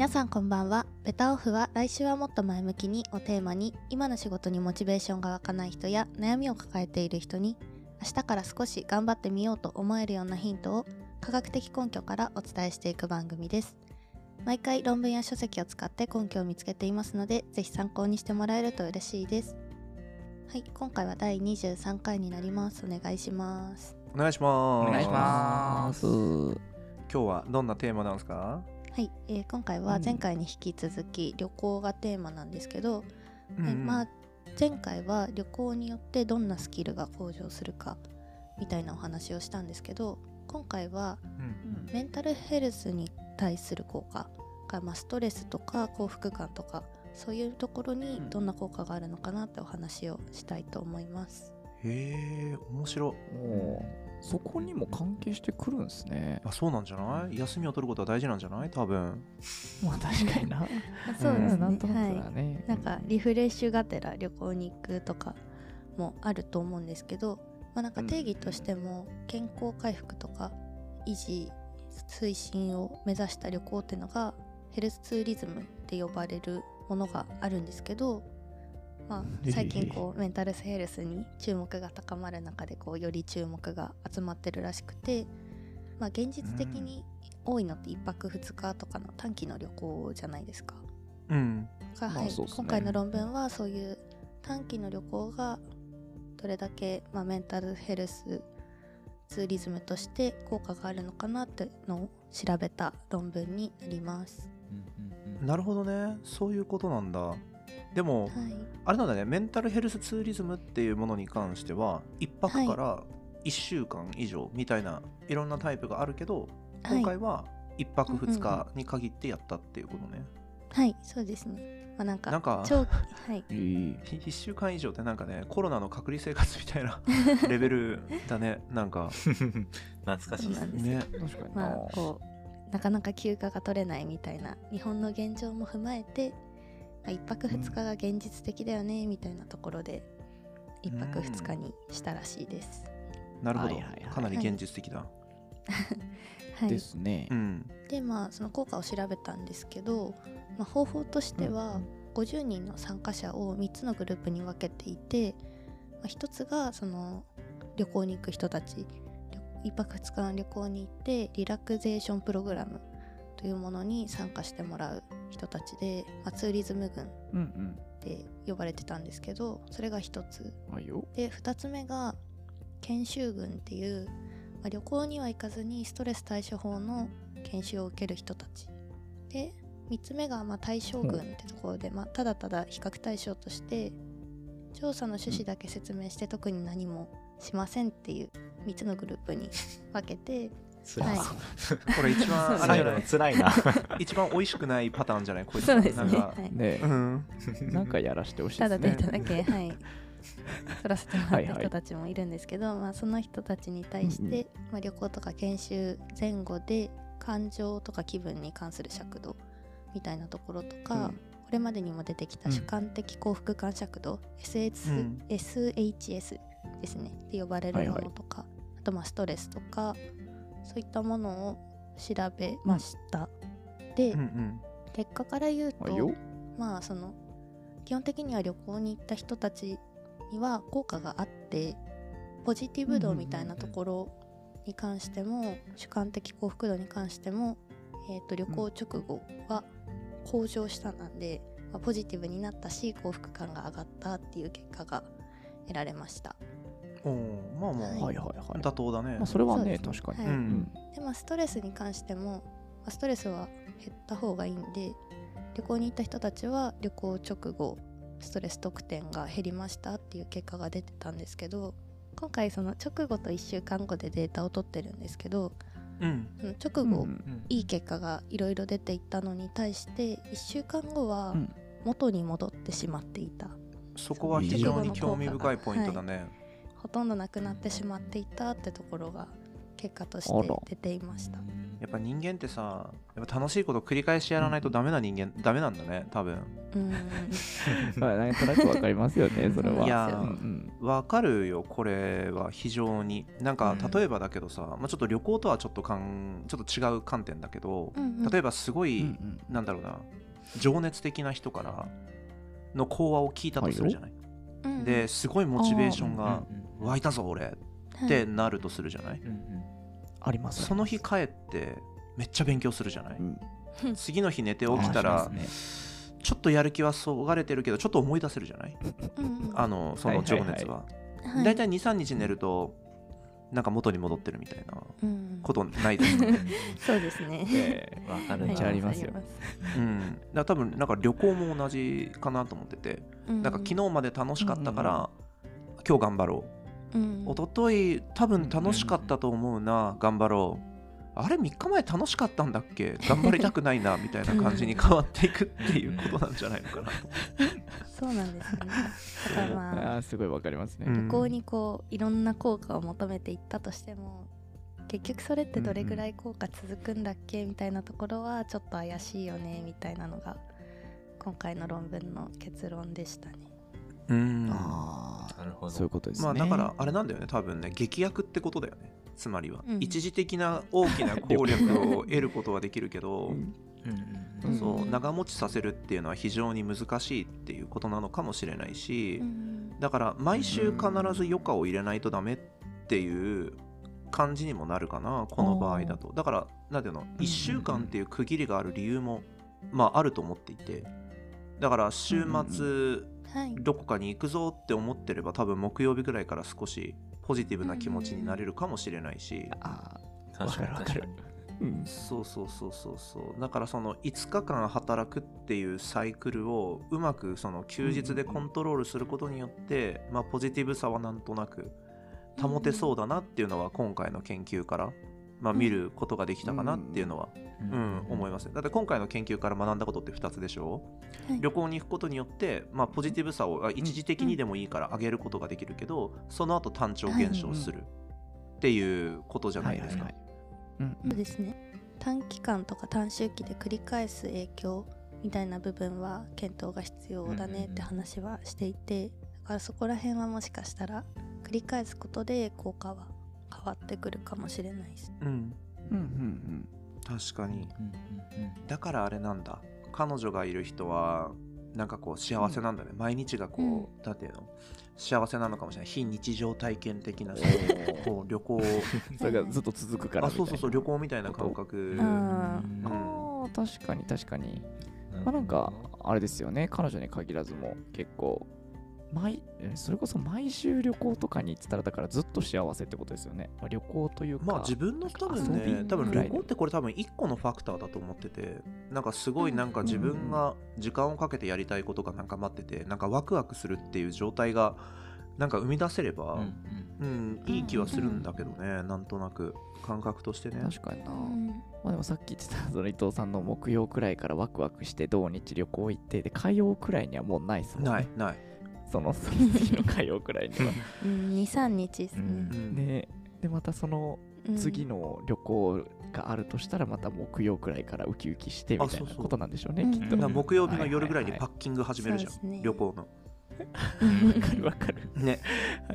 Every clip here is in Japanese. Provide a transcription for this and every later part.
皆さんこんばんは。ベタオフは来週はもっと前向きにをテーマに今の仕事にモチベーションが湧かない人や悩みを抱えている人に明日から少し頑張ってみようと思えるようなヒントを科学的根拠からお伝えしていく番組です。毎回論文や書籍を使って根拠を見つけていますのでぜひ参考にしてもらえると嬉しいです。はい今回は第23回になります。お願いします。お願いします。お願いします。今日はどんなテーマなんですか？はい、えー今回は前回に引き続き旅行がテーマなんですけど、うんまあ、前回は旅行によってどんなスキルが向上するかみたいなお話をしたんですけど今回はうん。メンタルヘルスに対する効果が、まあ、ストレスとか幸福感とかそういうところにどんな効果があるのかなってお話をしたいと思います。へえ面白おーそこにも関係してくるんですね。あそうなんじゃない？休みを取ることは大事なんじゃない？多分まあ確かにな。そうですね、んなんとなくね。い、なんかリフレッシュがてら旅行に行くとかもあると思うんですけど、まあ、なんか定義としても健康回復とか維持推進を目指した旅行っていうのがヘルスツーリズムって呼ばれるものがあるんですけど、まあ、最近こうメンタルヘルスに注目が高まる中でこうより注目が集まってるらしくて、まあ、現実的に多いのって1泊2日とかの短期の旅行じゃないですか。うん。がはい今回の論文はそういう短期の旅行がどれだけ、まあ、メンタルヘルスツーリズムとして効果があるのかなってのを調べた論文になります。なるほどね。そういうことなんだでもはい、あれなんだねメンタルヘルスツーリズムっていうものに関しては1泊から1週間以上みたいないろんなタイプがあるけどはい。今回は1泊2日に限ってやったっていうことね、はい、そうですね。まあ、なんかなんか長期はい。いい。1週間以上ってなんかねコロナの隔離生活みたいな レベルだね。なんか。懐かしいですね。ね。確かに。な。まあこうなかなか休暇が取れないみたいな日本の現状も踏まえて、まあ、1泊2日が現実的だよねみたいなところで1泊2日にしたらしいです。なるほど、はいはいはい。かなり現実的だ、はい、ですね。う。ん。でまあその効果を調べたんですけど、まあ、方法としては50人の参加者を3つのグループに分けていて、まあ、1つがその旅行に行く人たち。1泊2日の旅行に行ってリラクゼーションプログラムというものに参加してもらう人たちで、まあ、ツーリズム軍っ。て呼ばれてたんですけどそれが1つ。で2つ目が研修軍っていう、まあ、旅行には行かずにストレス対処法の研修を受ける人たちで3つ目がまあ対象軍ってところで、まあ、ただただ比較対象として調査の趣旨だけ説明して特に何もしませんっていう3つのグループに分けて辛はい。い。これ一番あれじゃない？辛いな。一番美味しくないパターンじゃない？こいつそうですね、なんかはい、ねうん。なんかやらしてほしいたですね。だデータだけ、はい、取らせてもらった人たちもいるんですけど、まあ、その人たちに対して、まあ、旅行とか研修前後で感情とか気分に関する尺度みたいなところとか、うん。これまでにも出てきたうん主観的幸福感尺度、うん SHS ですね。って呼ばれるものとか、あとまあストレスとかそういったものを調べました。で、うんうん結果から言うと。まあその基本的には旅行に行った人たちには効果があってポジティブ度みたいなところに関しても主観的幸福度に関しても、えー、と旅行直後は向上したなんで、まあ、ポジティブになったし幸福感が上がったっていう結果が得られました。おーまあまあ、はい。はいはいはい。妥当だね、まあそれはねそうです確かに。はい。うん。でまあストレスに関しても、まあ、ストレスは減った方がいいんで旅行に行った人たちは旅行直後ストレス得点が減りましたっていう結果が出てたんですけど今回その直後と1週間後でデータを取ってるんですけどうん。その直後、うんうんいい結果がいろいろ出ていったのに対して1週間後はうん。元に戻ってしまっていた、そこは非常に興味深いポイントだね、ほとんどなくなってしまっていたってところが結果として出ていました。やっぱ人間ってさやっぱ楽しいこと繰り返しやらないとダメな人間、ダメなんだね多分。うん。まあなんとなくわかりますよねそれは。いやうんうんわかるよこれは非常に。なんかうん。例えばだけどさ、まあ、ちょっと旅行とはちょっとかんちょっと違う観点だけど、うんうん。例えばすごい、うんうん。なんだろうな情熱的な人からの講話を聞いたとするじゃない、うんですごいモチベーションうんがうん湧いたぞ俺。はい。ってなるとするじゃない、あります。その日帰ってめっちゃ勉強するじゃない、うん。次の日寝て起きたら、ちょっとやる気はそがれてるけどちょっと思い出せるじゃない？あのその情熱は,、はいだいたい。23日寝るとなんか元に戻ってるみたいなうん。ことないですか、そうですね。えわかるなめっちゃありますよ。うん、だ多分なんか旅行も同じかなと思ってて。なんか昨日まで楽しかったから、今日頑張ろう日一昨日多分楽しかったと思うな頑張ろう。あれ3日前楽しかったんだっけ？頑張りたくないなみたいな感じに変わっていくっていうことなんじゃないのかなと。そうなんですよね。だからまあ あーすごいわかりますね、うん。旅行にこういろんな効果を求めていったとしても結局それってどれぐらい効果続くんだっけみたいなところはちょっと怪しいよねみたいなのが今回の論文の結論でしたね。うん。ああなるほど。そういうことですね。まあだからあれなんだよね多分ね。劇薬ってことだよねつまりは、うん。一時的な大きな効力を得ることはできるけど、うん。うんそう長持ちさせるっていうのは非常に難しいっていうことなのかもしれないし、うんだから毎週必ず余暇を入れないとダメっていう感じにもなるかなこの場合だと。だからなんていうの1週間っていう区切りがある理由もまああると思っていて。だから週末はい。どこかに行くぞって思ってれば多分木曜日ぐらいから少しポジティブな気持ちになれるかもしれないし。あ確かにわかるわかる。確かに。ーうん。そうそうそうそうそう。だからその5日間働くっていうサイクルをうまくその休日でコントロールすることによって、まあ、ポジティブさはなんとなく保てそうだなっていうのは今回の研究から、まあ、見ることができたかなっていうのは、うん。思います。だって今回の研究から学んだことって2つでしょ？はい。旅行に行くことによって、まあ、ポジティブさをあ一時的にでもいいから上げることができるけどその後単調減少するっていうことじゃないですか。そうですね。短期間とか短周期で繰り返す影響みたいな部分は検討が必要だねって話はしていてだからそこら辺はもしかしたら繰り返すことで効果は変わってくるかもしれないです。うん、うんうん確かに。うんうんうん。だからあれなんだ。彼女がいる人はなんかこう幸せなんだね、毎日がこう、うん。なんていうの？幸せなのかもしれない。非日常体験的なこう旅行。う んそれがずっと続くからあそうそうそう。旅行みたいな感覚。あうん。あー確かに確かに。うんまあなんかあれですよね。彼女に限らずも結構毎えそれこそ毎週旅行とかに行ってたらだからずっと幸せってことですよね、まあ、旅行というかまあ自分の多分ね多分旅行ってこれ多分一個のファクターだと思っててなんかすごいなんか自分が時間をかけてやりたいことがなんか待っててなんかワクワクするっていう状態がなんか生み出せれば、うんうん、いい気はするんだけどね、なんとなく。感覚としてね。確かにな、うんまあでもさっき言ってたその伊藤さんの木曜くらいからワクワクして土日旅行行ってで火曜くらいにはもうないっすもんね。ない、ない。その次の火曜くらいには、うん、23日ですね。うん。ででまたそのうん。次の旅行があるとしたらまた木曜くらいからウキウキしてみたいあそうそう。なことなんでしょうねうん。きっと。木曜日の夜ぐらいにはい。パッキング始めるじゃん、そうですね。旅行の。うんわかる。わかる。ね、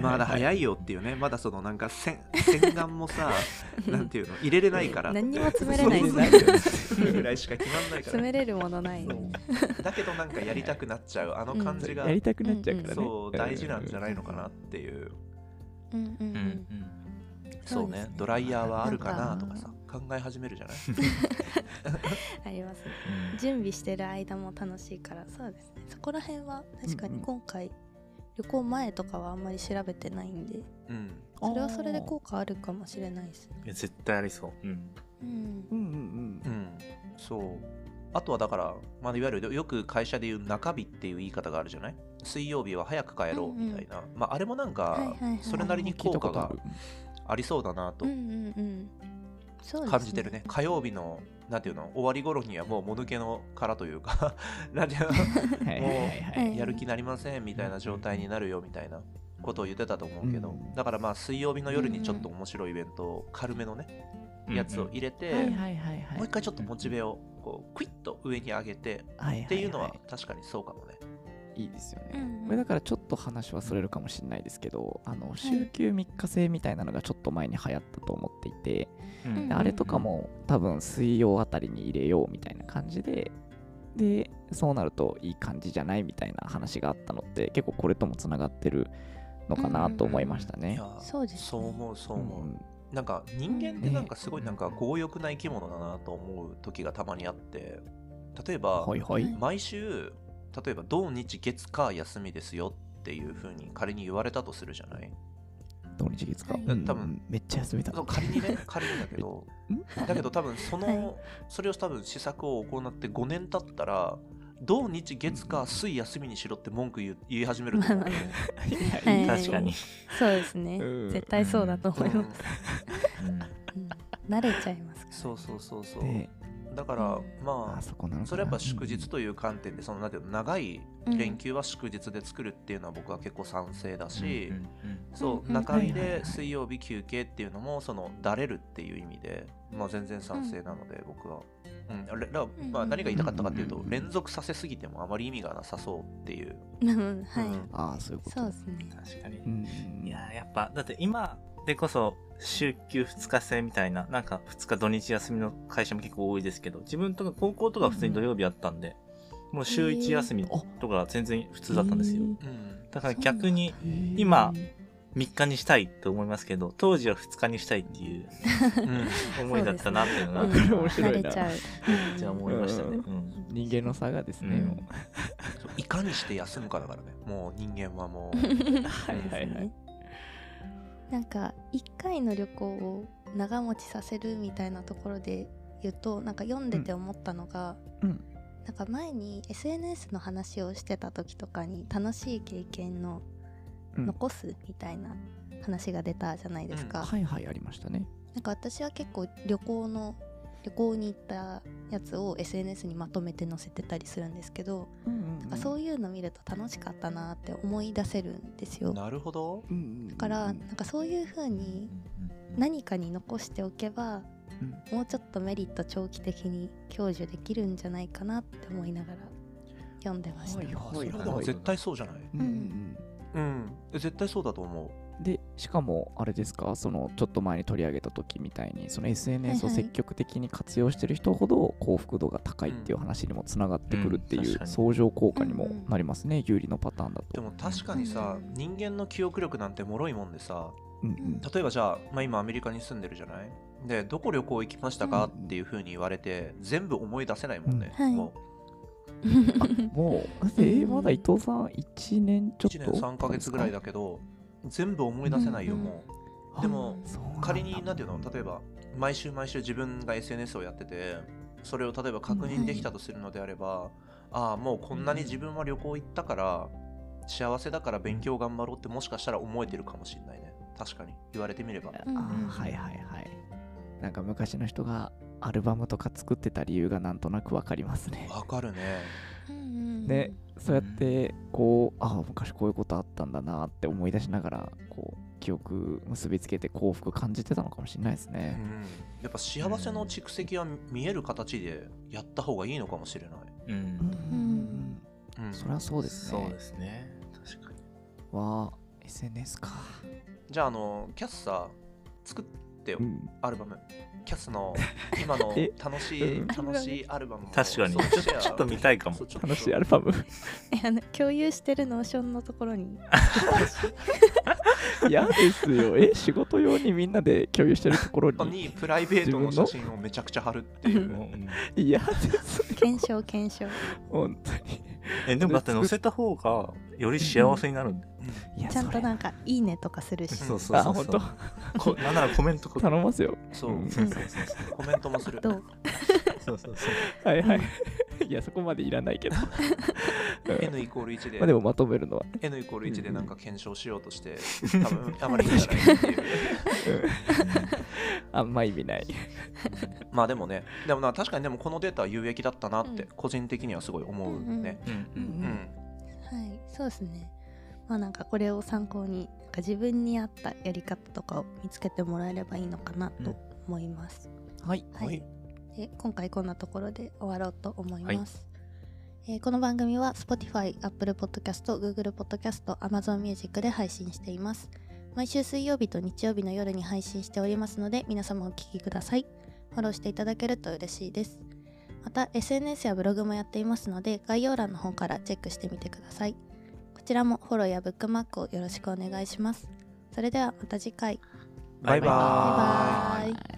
まだ早いよっていうね、まだそのなんか洗 洗顔もさ、なんていうの、入れれないから。何にも詰めれないそうそうぐらいしか決まんないから。詰。めれるものない。だけどなんかやりたくなっちゃう、あの感じが。や、りたくなっちゃうからね、そう、大事なんじゃないのかなっていう。うんうんううんうん。ん。そうね、ね。ドライヤーはあるかなとかさ、考え始めるじゃない？ありますね。うん準備してる間も楽しいから、そうですね。そこら辺は確かにうんうん今回、旅行前とかはあんまり調べてないんで、うん。それはそれで効果あるかもしれないですね。いや絶対ありそう。うん。うん。うんうんうん、そう。あとはだから、まあ、いわゆるよく会社で言う中日っていう言い方があるじゃない？水曜日は早く帰ろうみたいな。まあ、あれもなんはいかそれなりに効果がありそうだなと感じてるね。火曜日の、なんていうの、終わり頃にはもうもぬけの殻というか、なんていうの、はいはいはいはいはいやる気なりませんみたいな状態になるよみたいな。ことを言ってたと思うけど、うんだからまあ水曜日の夜にちょっと面白いイベント、軽めのねやつを入れて、もう一回ちょっとモチベをこうクイッと上に上げてっていうのは確かにそうかもね。いいですよね、うんこれだからちょっと話はそれるかもしれないですけどあの週休3日制みたいなのがちょっと前に流行ったと思っていて、うん。であれとかも多分水曜あたりに入れようみたいな感じででそうなるといい感じじゃないみたいな話があったのって結構これともつながってるのかなと思いましたね。いやそうですね。そう思うそう思う、うんなんか人間ってなんかすごいなんか強欲な生き物だなと思う時がたまにあって例えばはい。はい。毎週例えば土日月火休みですよっていう風に仮に言われたとするじゃない？土日月か。はい。うん多分めっちゃ休みだ。仮にね 仮にだけど。だけど多分その、はい。それを多分施策を行って5年経ったら土日月火水休みにしろって文句言い始めると思う、まあまあ。いやはいいい。確かに。そうですね。うん。絶対そうだと思います、うん。うん。慣れちゃいますから。そうそうそうそう。で、だからうん。まああそこなのかな。それやっぱ祝日という観点でそのなんていうの長い連休は祝日で作るっていうのは僕は結構賛成だし、そううん中日で水曜日休憩っていうのもそのだれるっていう意味で、まあ、全然賛成なので僕は、うんあれだうんまあ、何が言いたかったかっていうとうん連続させすぎてもあまり意味がなさそうっていう、うん。はい、うんああ、そういうこと。そうですね。確かに。う。ん。いやーやっぱだって今でこそ週休2日制みたいななんか2日土日休みの会社も結構多いですけど自分とか高校とか普通に土曜日あったんで、もう週1休みとか全然普通だったんですよ、うんだから逆に今3日にしたいと思いますけど当時は2日にしたいっていう うん。思いだったなっていうのがうんこれ面白いな。じゃあ思いましたね、うん。うん。人間の差がですね。いかにして休むかだからね。もう人間はもう。はいはいはい。なんか1回の旅行を長持ちさせるみたいなところで言うとなんか読んでて思ったのが、うん。なんか前に SNS の話をしてた時とかに楽しい経験のうん。残すみたいな話が出たじゃないですか、はいはい、ありましたね。なんか私は結構旅行の旅行に行ったやつを SNS にまとめて載せてたりするんですけど、なんかそういうの見ると楽しかったなって思い出せるんですよ。なるほど。うん。だからなんかそういう風に何かに残しておけばうん。もうちょっとメリット長期的に享受できるんじゃないかなって思いながら読んでました、はいは絶対そうじゃない？うんうんうん。絶対そうだと思う。でしかもあれですかそのちょっと前に取り上げた時みたいにその SNS を積極的に活用してる人ほど幸福度が高いっていう話にもつながってくるっていう相乗効果にもなりますね有利のパターンだと。でも確かにさ、うん人間の記憶力なんて脆いもんでさうんうん。例えばじゃあ、まあ、今アメリカに住んでるじゃない？でどこ旅行行きましたか？っていう風に言われて全部思い出せないもんね、ももう だってえーまだ伊藤さん1年ちょうっと？1年3ヶ月ぐらいだけど全部思い出せないよ、うんうんもう。でも仮に何ていうの例えば毎週毎週自分が SNS をやっててそれを例えば確認できたとするのであれば、ああもうこんなに自分は旅行行ったから幸せだから勉強頑張ろうってもしかしたら思えてるかもしれないね。確かに。言われてみれば。うん。あーはいはいはい。なんか昔の人がアルバムとか作ってた理由がなんとなくわかりますね。わかるね。うんうんうんでそうやってこうああ昔こういうことあったんだなって思い出しながらこう記憶結びつけて幸福感じてたのかもしれないですうね。ん。やっぱ幸せの蓄積は見える形でやった方がいいのかもしれない、うん。うん。うん、そりゃそうですね。そうですね。確かに。わあ SNS か。じゃああのキャスさ作ってよ、うん。アルバム。キャスの 今のえ？楽しいうん。楽しいアルバム。を確かに。ちょっと見たいかも。楽しいアルバム。えあの共有してる Notion のところに 嫌ですよ。え仕事用にみんなで共有してるところに？にプライベートの写真をめちゃくちゃ貼るっていう。うん。嫌です。検証検証。本当に。えでもだって載せた方がより幸せになるんだよ。いやちゃんとなんかいいねとかするし。そうそうあそうそう。本当。こなんならコメントこ頼ますよ。そう、うん。そうそうそう。コメントもする。どう？そうそうそうはいはい。いやそこまでいらないけど。うん N イコール1で、まあでもまとめるのは。N イコール1でなんか検証しようとして、多分 あまり意味がないっていう。あんま意味ない。まあでもね、でもな確かにでもこのデータは有益だったなってうん個人的にはすごい思うね。うんううんん。はいそうですねまあなんかこれを参考になんか自分に合ったやり方とかを見つけてもらえればいいのかなと思います。はいはい、はいで今回こんなところで終わろうと思います。えーこの番組は Spotify、Apple Podcast、Google Podcast、Amazon Music で配信しています。毎週水曜日と日曜日の夜に配信しておりますので皆様お聞きください。フォローしていただけると嬉しいです。また SNS やブログもやっていますので概要欄の方からチェックしてみてください。こちらもフォローやブックマークをよろしくお願いします。それではまた次回。バイバーイバイバーイ